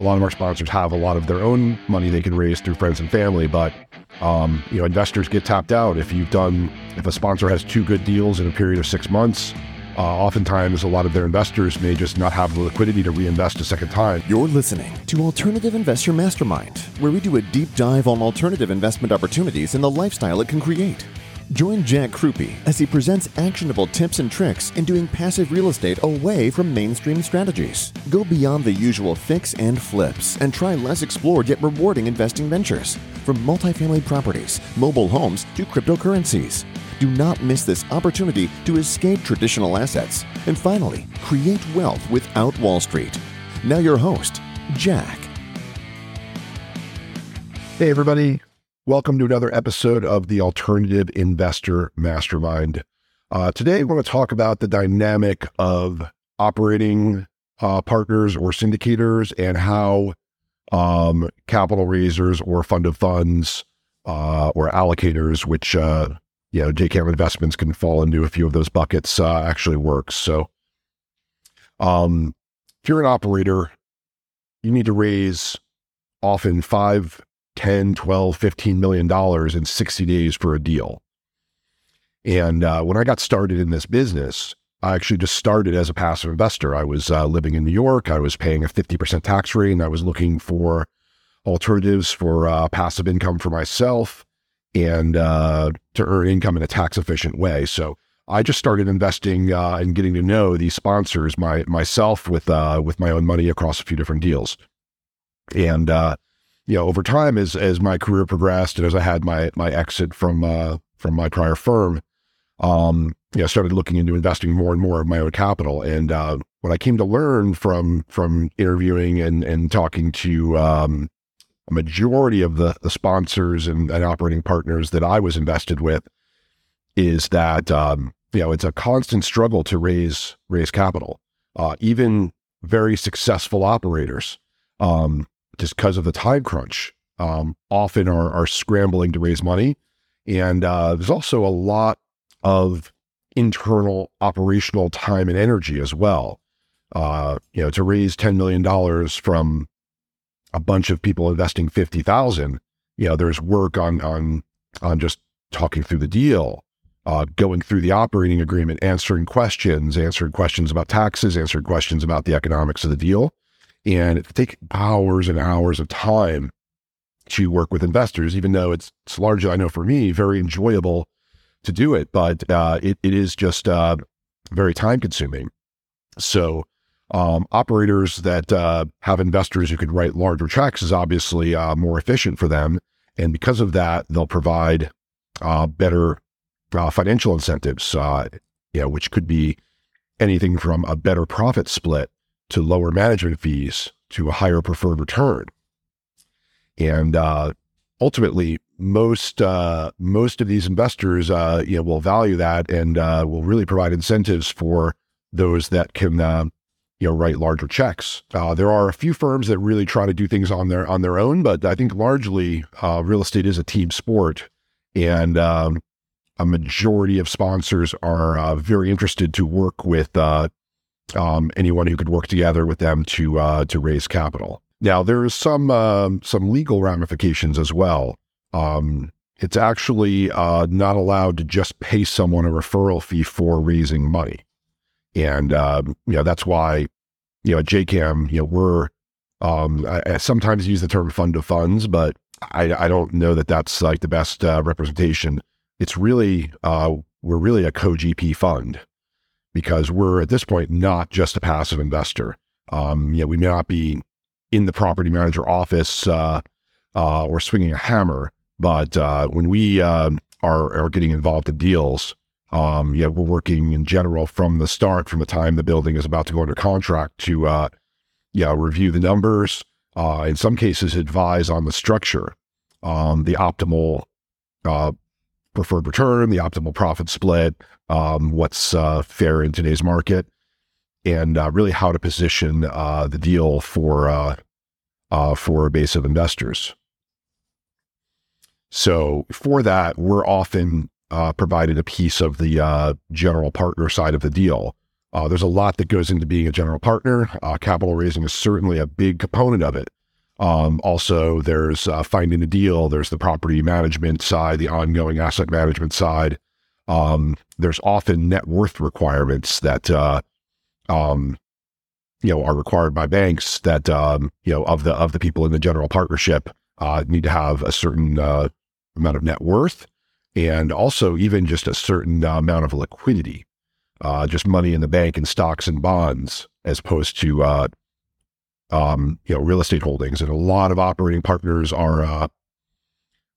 a lot of our sponsors have a lot of their own money they can raise through friends and family, but um, you know, investors get tapped out if you've done if a sponsor has two good deals in a period of six months. Uh, oftentimes, a lot of their investors may just not have the liquidity to reinvest a second time. You're listening to Alternative Investor Mastermind, where we do a deep dive on alternative investment opportunities and the lifestyle it can create. Join Jack Krupey as he presents actionable tips and tricks in doing passive real estate away from mainstream strategies. Go beyond the usual fix and flips and try less explored yet rewarding investing ventures, from multifamily properties, mobile homes to cryptocurrencies. Do not miss this opportunity to escape traditional assets and finally create wealth without Wall Street. Now, your host, Jack. Hey, everybody. Welcome to another episode of the Alternative Investor Mastermind. Uh, today, we're going to talk about the dynamic of operating uh, partners or syndicators and how um, capital raisers or fund of funds uh, or allocators, which uh, you know JKAM investments can fall into a few of those buckets, uh, actually works. So, um, if you're an operator, you need to raise often five 10, 12, 15 million dollars in 60 days for a deal. And uh, when I got started in this business, I actually just started as a passive investor. I was uh, living in New York. I was paying a 50% tax rate and I was looking for alternatives for uh, passive income for myself and uh, to earn income in a tax efficient way. So I just started investing uh, and getting to know these sponsors my, myself with, uh, with my own money across a few different deals. And you know, over time as as my career progressed and as I had my my exit from uh, from my prior firm, um, you know, started looking into investing more and more of my own capital. And uh, what I came to learn from from interviewing and and talking to um, a majority of the the sponsors and, and, operating partners that I was invested with is that um, you know it's a constant struggle to raise raise capital. Uh, even very successful operators um, just because of the time crunch, um, often are, are scrambling to raise money. And uh, there's also a lot of internal operational time and energy as well. Uh, you know, to raise $10 million from a bunch of people investing 50,000, you know, there's work on, on, on just talking through the deal, uh, going through the operating agreement, answering questions, answering questions about taxes, answering questions about the economics of the deal. And it takes hours and hours of time to work with investors, even though it's, it's largely, I know for me, very enjoyable to do it, but uh, it, it is just uh, very time consuming. So, um, operators that uh, have investors who can write larger checks is obviously uh, more efficient for them. And because of that, they'll provide uh, better uh, financial incentives, know, which could be anything from a better profit split to lower management fees to a higher preferred return. And uh, ultimately, most uh, most of these investors, uh, you know, will value that and uh, will really provide incentives for those that can, uh, you know, write larger checks. Uh, there are a few firms that really try to do things on their on their own, but I think largely real estate is a team sport, and um, a majority of sponsors are very interested to work with um, anyone who could work together with them to uh, to raise capital. Now there is some uh, some legal ramifications as well. Um, it's actually uh, not allowed to just pay someone a referral fee for raising money, and um, you know that's why you know at JKAM you know we're um, I, I, sometimes use the term fund of funds, but I, I don't know that that's like the best uh, representation. It's really uh, we're really a co GP fund because we're at this point not just a passive investor. Um, you know, we may not be in the property manager office uh, uh, or swinging a hammer, but uh, when we uh, are are getting involved in deals, um, yeah, we're working in general from the start, from the time the building is about to go under contract to, uh, yeah, review the numbers. Uh, in some cases, advise on the structure, um, the optimal uh, preferred return, the optimal profit split, um, what's uh, fair in today's market, and uh, really how to position uh, the deal for uh, uh, for a base of investors. So for that, we're often uh, provided a piece of the general partner side of the deal, there's a lot that goes into being a general partner. Capital raising is certainly a big component of it. Um, also, there's uh, finding a deal. There's the property management side, the ongoing asset management side. Um, there's often net worth requirements that uh, um, you know are required by banks that um, you know of the of the people in the general partnership uh, need to have a certain uh, amount of net worth and also even just a certain amount of liquidity, uh, just money in the bank and stocks and bonds, as opposed to uh, um, you know real estate holdings. And a lot of operating partners are uh,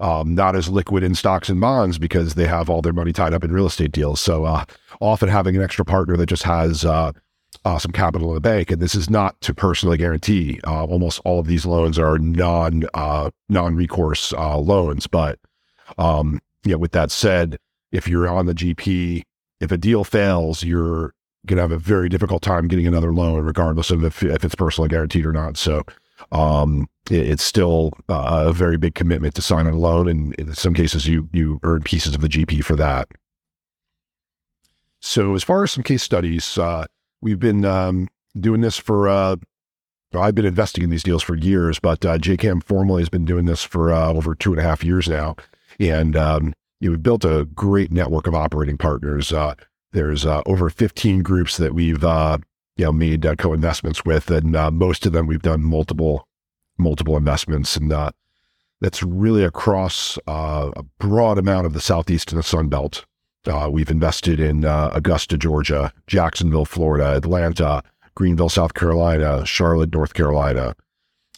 um, not as liquid in stocks and bonds because they have all their money tied up in real estate deals. So uh, often having an extra partner that just has uh, uh, some capital in the bank, and this is not to personally guarantee. Uh, almost all of these loans are non uh, non recourse uh, loans, but um, know, with that said, if you're on the GP, if a deal fails, you're going to have a very difficult time getting another loan, regardless of if, if it's personally guaranteed or not. So, um, it, it's still uh, a very big commitment to sign on a loan, and in some cases, you you earn pieces of the GP for that. So, as far as some case studies, uh, we've been um, doing this for. Uh, I've been investing in these deals for years, but uh, JKAM formally has been doing this for uh, over two and a half years now. And um, you know, we've built a great network of operating partners. Uh, there's uh, over 15 groups that we've uh, you know made uh, co-investments with, and uh, most of them we've done multiple multiple investments, and uh, that's really across a broad amount of the southeast and the Sun Belt. we've invested in Augusta, Georgia, Jacksonville, Florida, Atlanta, Greenville, South Carolina, Charlotte, North Carolina,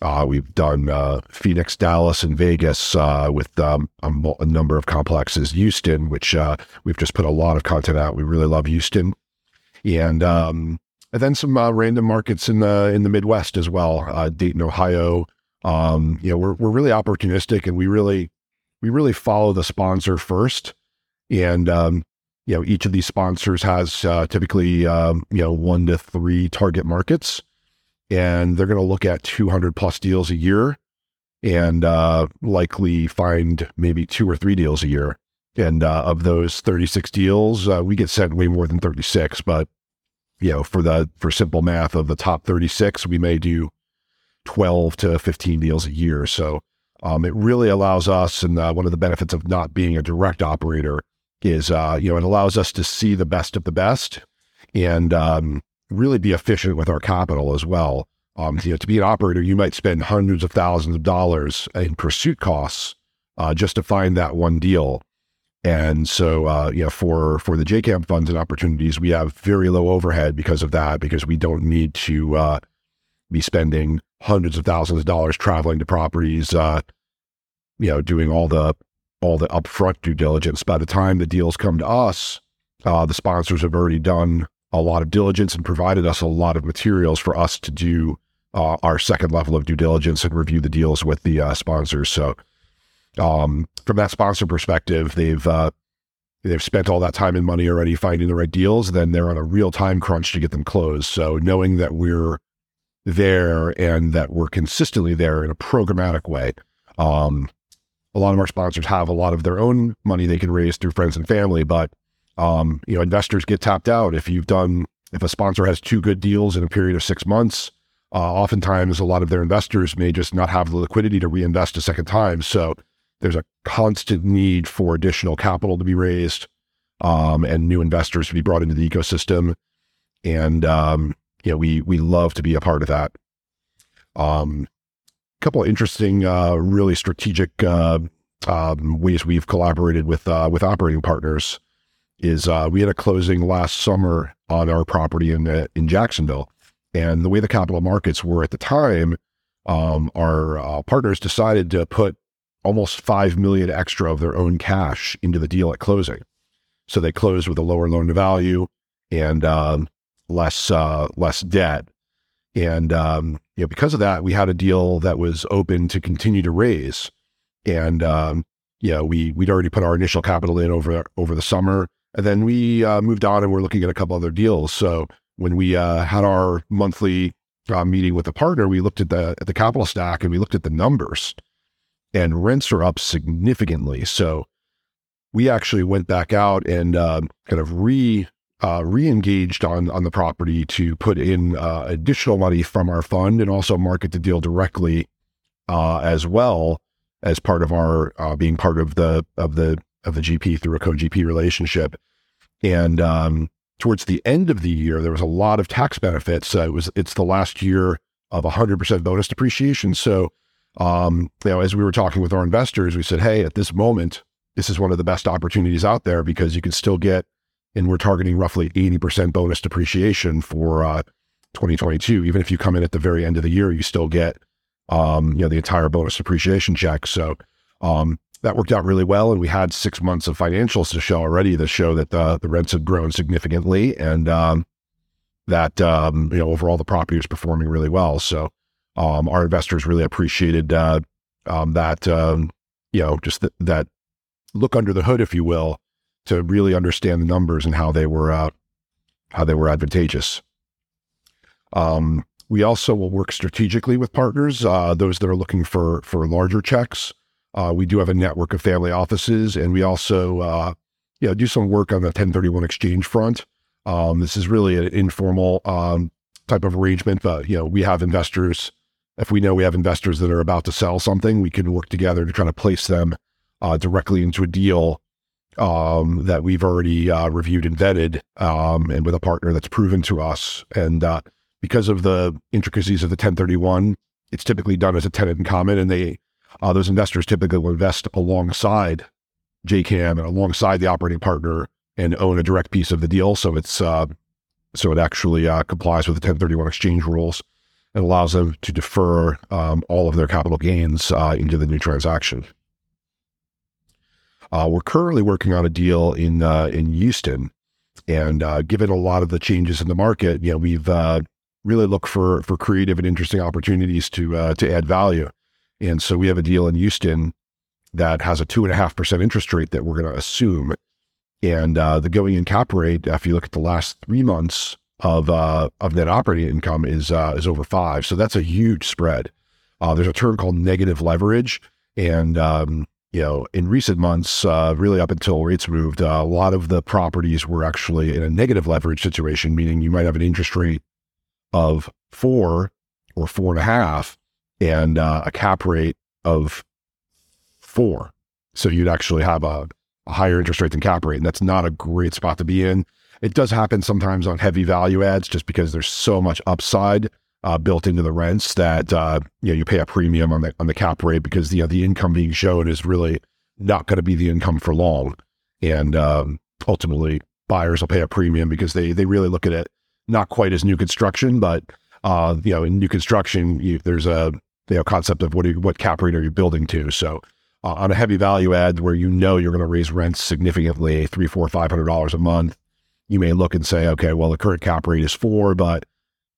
uh, we've done uh, Phoenix, Dallas, and Vegas uh, with um, a, a, number of complexes. Houston, which uh, we've just put a lot of content out. We really love Houston, and um, and then some uh, random markets in the in the Midwest as well. Uh, Dayton, Ohio. Um, you know, we're we're really opportunistic, and we really we really follow the sponsor first. And um, you know, each of these sponsors has typically um, you know one to three target markets and they're going to look at 200 plus deals a year and uh, likely find maybe two or three deals a year. And uh, of those 36 deals, uh, we get sent way more than 36. But you know, for the for simple math of the top 36, we may do 12 to 15 deals a year. So um, it really allows us, and uh, one of the benefits of not being a direct operator is, uh, you know, it allows us to see the best of the best and um, really be efficient with our capital as well. Um, you know, to be an operator, you might spend hundreds of thousands of dollars in pursuit costs uh, just to find that one deal. And so, uh, you know, for for the JKAM funds and opportunities, we have very low overhead because of that, because we don't need to uh, be spending hundreds of thousands of dollars traveling to properties, uh, you know, doing all the all the upfront due diligence. By the time the deals come to us, uh, the sponsors have already done a lot of diligence and provided us a lot of materials for us to do uh, our second level of due diligence and review the deals with the uh, sponsors. So, um, from that sponsor perspective, they've uh, they've spent all that time and money already finding the right deals. Then they're on a real time crunch to get them closed. So, knowing that we're there and that we're consistently there in a programmatic way. Um, a lot of our sponsors have a lot of their own money they can raise through friends and family, but um, you know, investors get tapped out if you've done if a sponsor has two good deals in a period of six months. Uh, oftentimes, a lot of their investors may just not have the liquidity to reinvest a second time. So there's a constant need for additional capital to be raised um, and new investors to be brought into the ecosystem. And um, you know, we we love to be a part of that. Um, a couple of interesting, uh, really strategic uh, um, ways we've collaborated with uh, with operating partners is uh, we had a closing last summer on our property in uh, in Jacksonville, and the way the capital markets were at the time, um, our uh, partners decided to put almost five million extra of their own cash into the deal at closing. So they closed with a lower loan to value and um, less uh, less debt, and um, you know because of that, we had a deal that was open to continue to raise, and um, you we we'd already put our initial capital in over over the summer and then we uh, moved on and we're looking at a couple other deals. So when we uh, had our monthly uh, meeting with the partner, we looked at the at the capital stack and we looked at the numbers, and rents are up significantly. So we actually went back out and um, kind of re uh, re-engaged on on the property to put in uh, additional money from our fund and also market the deal directly uh, as well as part of our uh, being part of the of the of the GP through a co-GP relationship. And um, towards the end of the year, there was a lot of tax benefits. Uh, it was it's the last year of 100% bonus depreciation. So, um, you know, as we were talking with our investors, we said, hey, at this moment, this is one of the best opportunities out there because you can still get, and we're targeting roughly 80% bonus depreciation for uh, 2022. Even if you come in at the very end of the year, you still get, um, you know, the entire bonus depreciation check. So, um, that worked out really well. And we had six months of financials to show already to show that the, the rents had grown significantly and um, that, um, you know, overall the property was performing really well. So um, our investors really appreciated uh, um, that, um, you know, just th- that look under the hood, if you will, to really understand the numbers and how they were, uh, how they were advantageous. Um, we also will work strategically with partners, uh, those that are looking for for larger checks. Uh, we do have a network of family offices, and we also, uh, you know, do some work on the 1031 exchange front. Um, this is really an informal um, type of arrangement, but you know, we have investors. If we know we have investors that are about to sell something, we can work together to try to place them uh, directly into a deal um, that we've already uh, reviewed and vetted, um, and with a partner that's proven to us. And uh, because of the intricacies of the 1031, it's typically done as a tenant in common, and they uh, those investors typically will invest alongside JKAM and alongside the operating partner and own a direct piece of the deal. So it's uh, so it actually uh, complies with the 1031 exchange rules and allows them to defer um, all of their capital gains uh, into the new transaction. Uh, we're currently working on a deal in uh, in Houston, and given a lot of the changes in the market, you know, we've really looked for for creative and interesting opportunities to to add value. And so we have a deal in Houston that has a two and a half percent interest rate that we're going to assume. And uh, the going in cap rate, if you look at the last three months of uh, of net operating income, is uh, is over five. So that's a huge spread. Uh, there's a term called negative leverage, and um, you know, in recent months, uh, really up until rates moved, uh, a lot of the properties were actually in a negative leverage situation, meaning you might have an interest rate of four or four and a half, and uh, a cap rate of four. So you'd actually have a, a, higher interest rate than cap rate. And that's not a great spot to be in. It does happen sometimes on heavy value adds just because there's so much upside uh, built into the rents that uh, you know you pay a premium on the on the cap rate because you know, the income being shown is really not going to be the income for long. And um, ultimately buyers will pay a premium because they they really look at it not quite as new construction, but uh, you know, in new construction, you, there's a you know, concept of what you, what cap rate are you building to. So uh, on a heavy value add where you know you're going to raise rents significantly, three, four, five hundred dollars a month, you may look and say, okay, well the current cap rate is four, but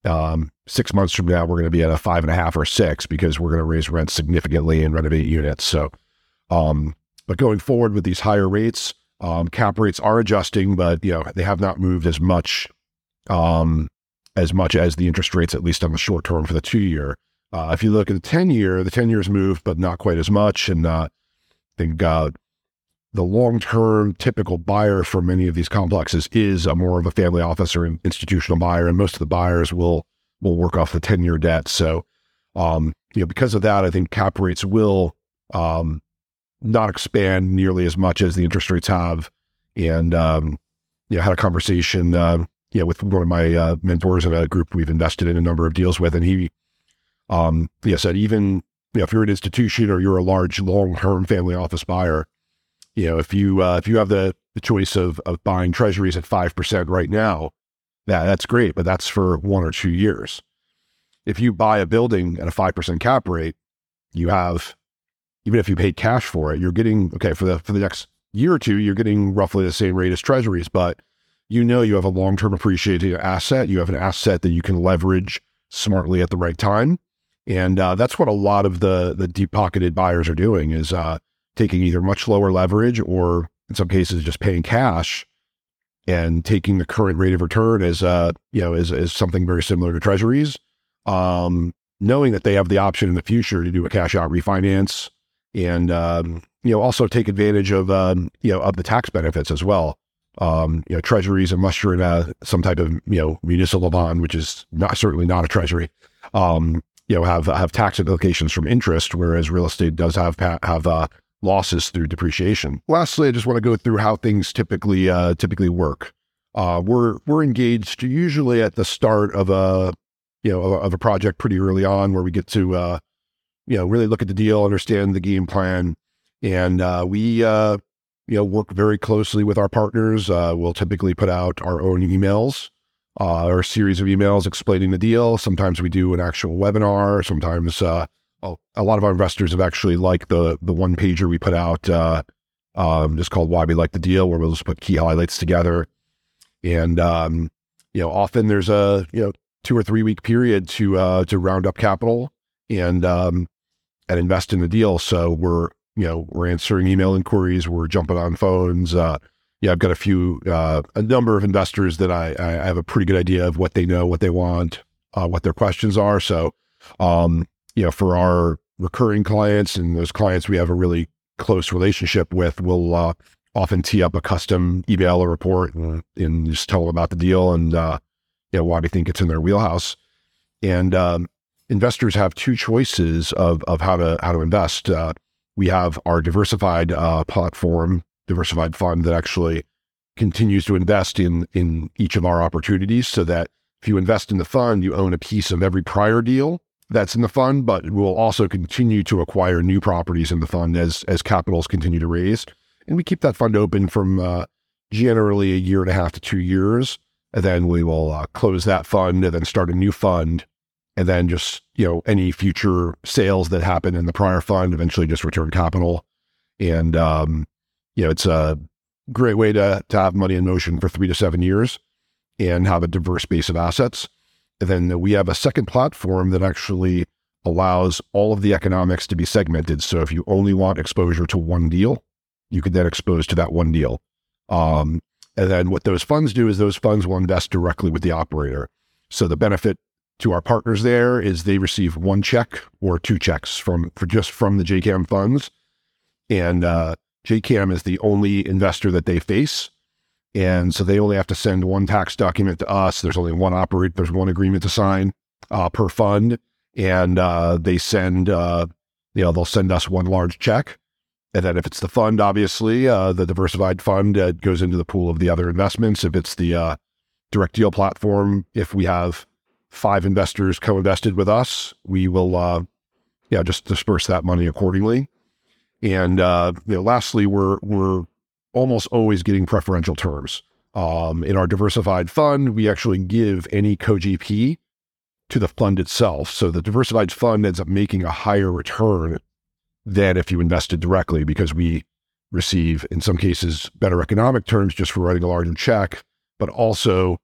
um, six months from now we're going to be at a five and a half or six because we're going to raise rents significantly and renovate units. So, um, but going forward with these higher rates, um, cap rates are adjusting, but you know they have not moved as much, um, as much as the interest rates, at least on the short term for the two year. Uh, if you look at the 10 year, the 10 years moved, but not quite as much. And uh, I think uh, the long term typical buyer for many of these complexes is a more of a family office or institutional buyer. And most of the buyers will will work off the 10 year debt. So, um, you know, because of that, I think cap rates will um, not expand nearly as much as the interest rates have. And, um, you know, had a conversation, uh, you know, with one of my uh, mentors in a group we've invested in a number of deals with, and he um, I said, even you know, if you're an institution or you're a large long-term family office buyer, you know, if you uh, if you have the, the choice of of buying treasuries at five percent right now, that that's great, but that's for one or two years. If you buy a building at a five percent cap rate, you have even if you paid cash for it, you're getting okay for the for the next year or two, you're getting roughly the same rate as treasuries, but you know you have a long-term appreciating asset. You have an asset that you can leverage smartly at the right time and uh, that's what a lot of the the deep pocketed buyers are doing is uh, taking either much lower leverage or in some cases just paying cash and taking the current rate of return as uh you know as, as something very similar to treasuries um knowing that they have the option in the future to do a cash out refinance and um you know also take advantage of um you know of the tax benefits as well um, you know, treasuries, unless you're in a some type of you know municipal bond, which is not certainly not a treasury. Um, you know, have have tax implications from interest, whereas real estate does have have uh, losses through depreciation. Lastly, I just want to go through how things typically uh, typically work. Uh, we're we're engaged usually at the start of a you know of a, project pretty early on, where we get to uh, you know really look at the deal, understand the game plan, and uh, we uh, you know work very closely with our partners. Uh, we'll typically put out our own emails uh, or a series of emails explaining the deal. Sometimes we do an actual webinar. Sometimes uh, a lot of our investors have actually liked the the one pager we put out, uh, um, just called "Why We Like the Deal," where we'll just put key highlights together. And um, you know, often there's a you know two or three week period to uh, to round up capital and um, and invest in the deal. So we're you know we're answering email inquiries, we're jumping on phones. Uh, yeah, I've got a few, uh, a number of investors that I, I have a pretty good idea of what they know, what they want, uh, what their questions are. So, um, you know, for our recurring clients and those clients we have a really close relationship with, we'll uh, often tee up a custom email or report and, and, just tell them about the deal and uh, you know why they think it's in their wheelhouse. And um, investors have two choices of of how to how to invest. Uh, we have our diversified uh, platform diversified fund that actually continues to invest in in each of our opportunities so that if you invest in the fund, you own a piece of every prior deal that's in the fund, but we'll also continue to acquire new properties in the fund as as capitals continue to raise. And we keep that fund open from uh, generally a year and a half to two years. And then we will uh, close that fund and then start a new fund. And then just, you know, any future sales that happen in the prior fund eventually just return capital. And um, you know, it's a great way to, to have money in motion for three to seven years and have a diverse base of assets. And then we have a second platform that actually allows all of the economics to be segmented. So if you only want exposure to one deal, you can then expose to that one deal. Um, and then what those funds do is those funds will invest directly with the operator. So the benefit to our partners there is they receive one check or two checks from for just from the JKAM funds. And uh, JKAM is the only investor that they face. And so they only have to send one tax document to us. There's only one operate, there's one agreement to sign uh, per fund. And uh, they send, uh, you know, they'll send us one large check. And then if it's the fund, obviously, uh, the diversified fund uh, goes into the pool of the other investments. If it's the uh, direct deal platform, if we have five investors co-invested with us, we will, yeah, just disperse that money accordingly. And uh, you know, lastly, we're we're almost always getting preferential terms. Um, in our diversified fund, we actually give any co-GP to the fund itself. So the diversified fund ends up making a higher return than if you invested directly because we receive, in some cases, better economic terms just for writing a larger check, but also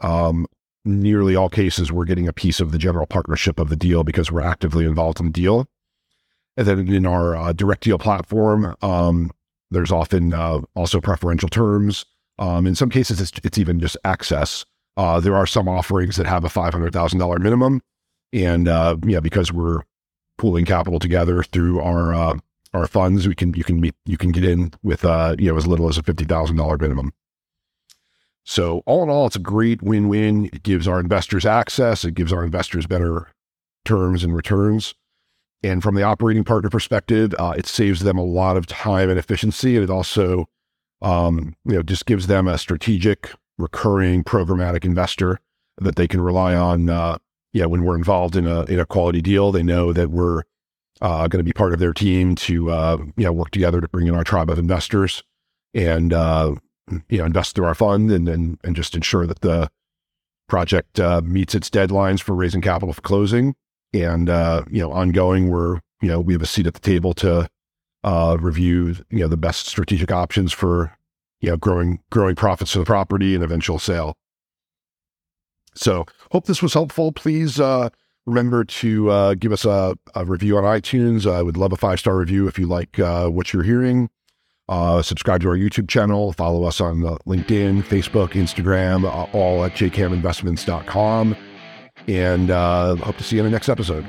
um, nearly all cases we're getting a piece of the general partnership of the deal because we're actively involved in the deal. And then in our uh, direct deal platform, um, there's often uh, also preferential terms. Um, in some cases, it's, it's even just access. Uh, there are some offerings that have a $500,000 minimum. And uh, yeah, because we're pooling capital together through our uh, our funds, we can you can meet, you can get in with uh, you know as little as a fifty thousand dollar minimum. So all in all, it's a great win-win. It gives our investors access. It gives our investors better terms and returns. And from the operating partner perspective, uh, it saves them a lot of time and efficiency. And it also, um, you know, just gives them a strategic, recurring, programmatic investor that they can rely on. Uh, yeah, when we're involved in a in a quality deal, they know that we're uh, going to be part of their team to uh, you know work together to bring in our tribe of investors and uh, you know invest through our fund and and, and just ensure that the project uh, meets its deadlines for raising capital for closing and uh, you know, ongoing, we're you know we have a seat at the table to uh, review you know the best strategic options for you know growing growing profits for the property and eventual sale. So, hope this was helpful. Please uh, remember to uh, give us a, a, review on iTunes. I would love a five star review if you like uh, what you're hearing. Uh, subscribe to our YouTube channel. Follow us on LinkedIn, Facebook, Instagram, all at jkaminvestments.com and uh, hope to see you in the next episode.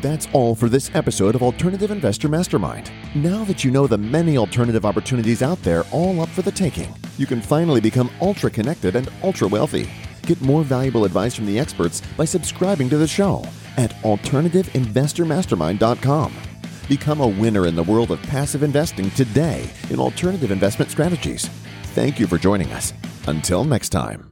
That's all for this episode of Alternative Investor Mastermind. Now that you know the many alternative opportunities out there, all up for the taking, you can finally become ultra connected and ultra wealthy. Get more valuable advice from the experts by subscribing to the show at alternativeinvestormastermind.com. Become a winner in the world of passive investing today in alternative investment strategies. Thank you for joining us. Until next time.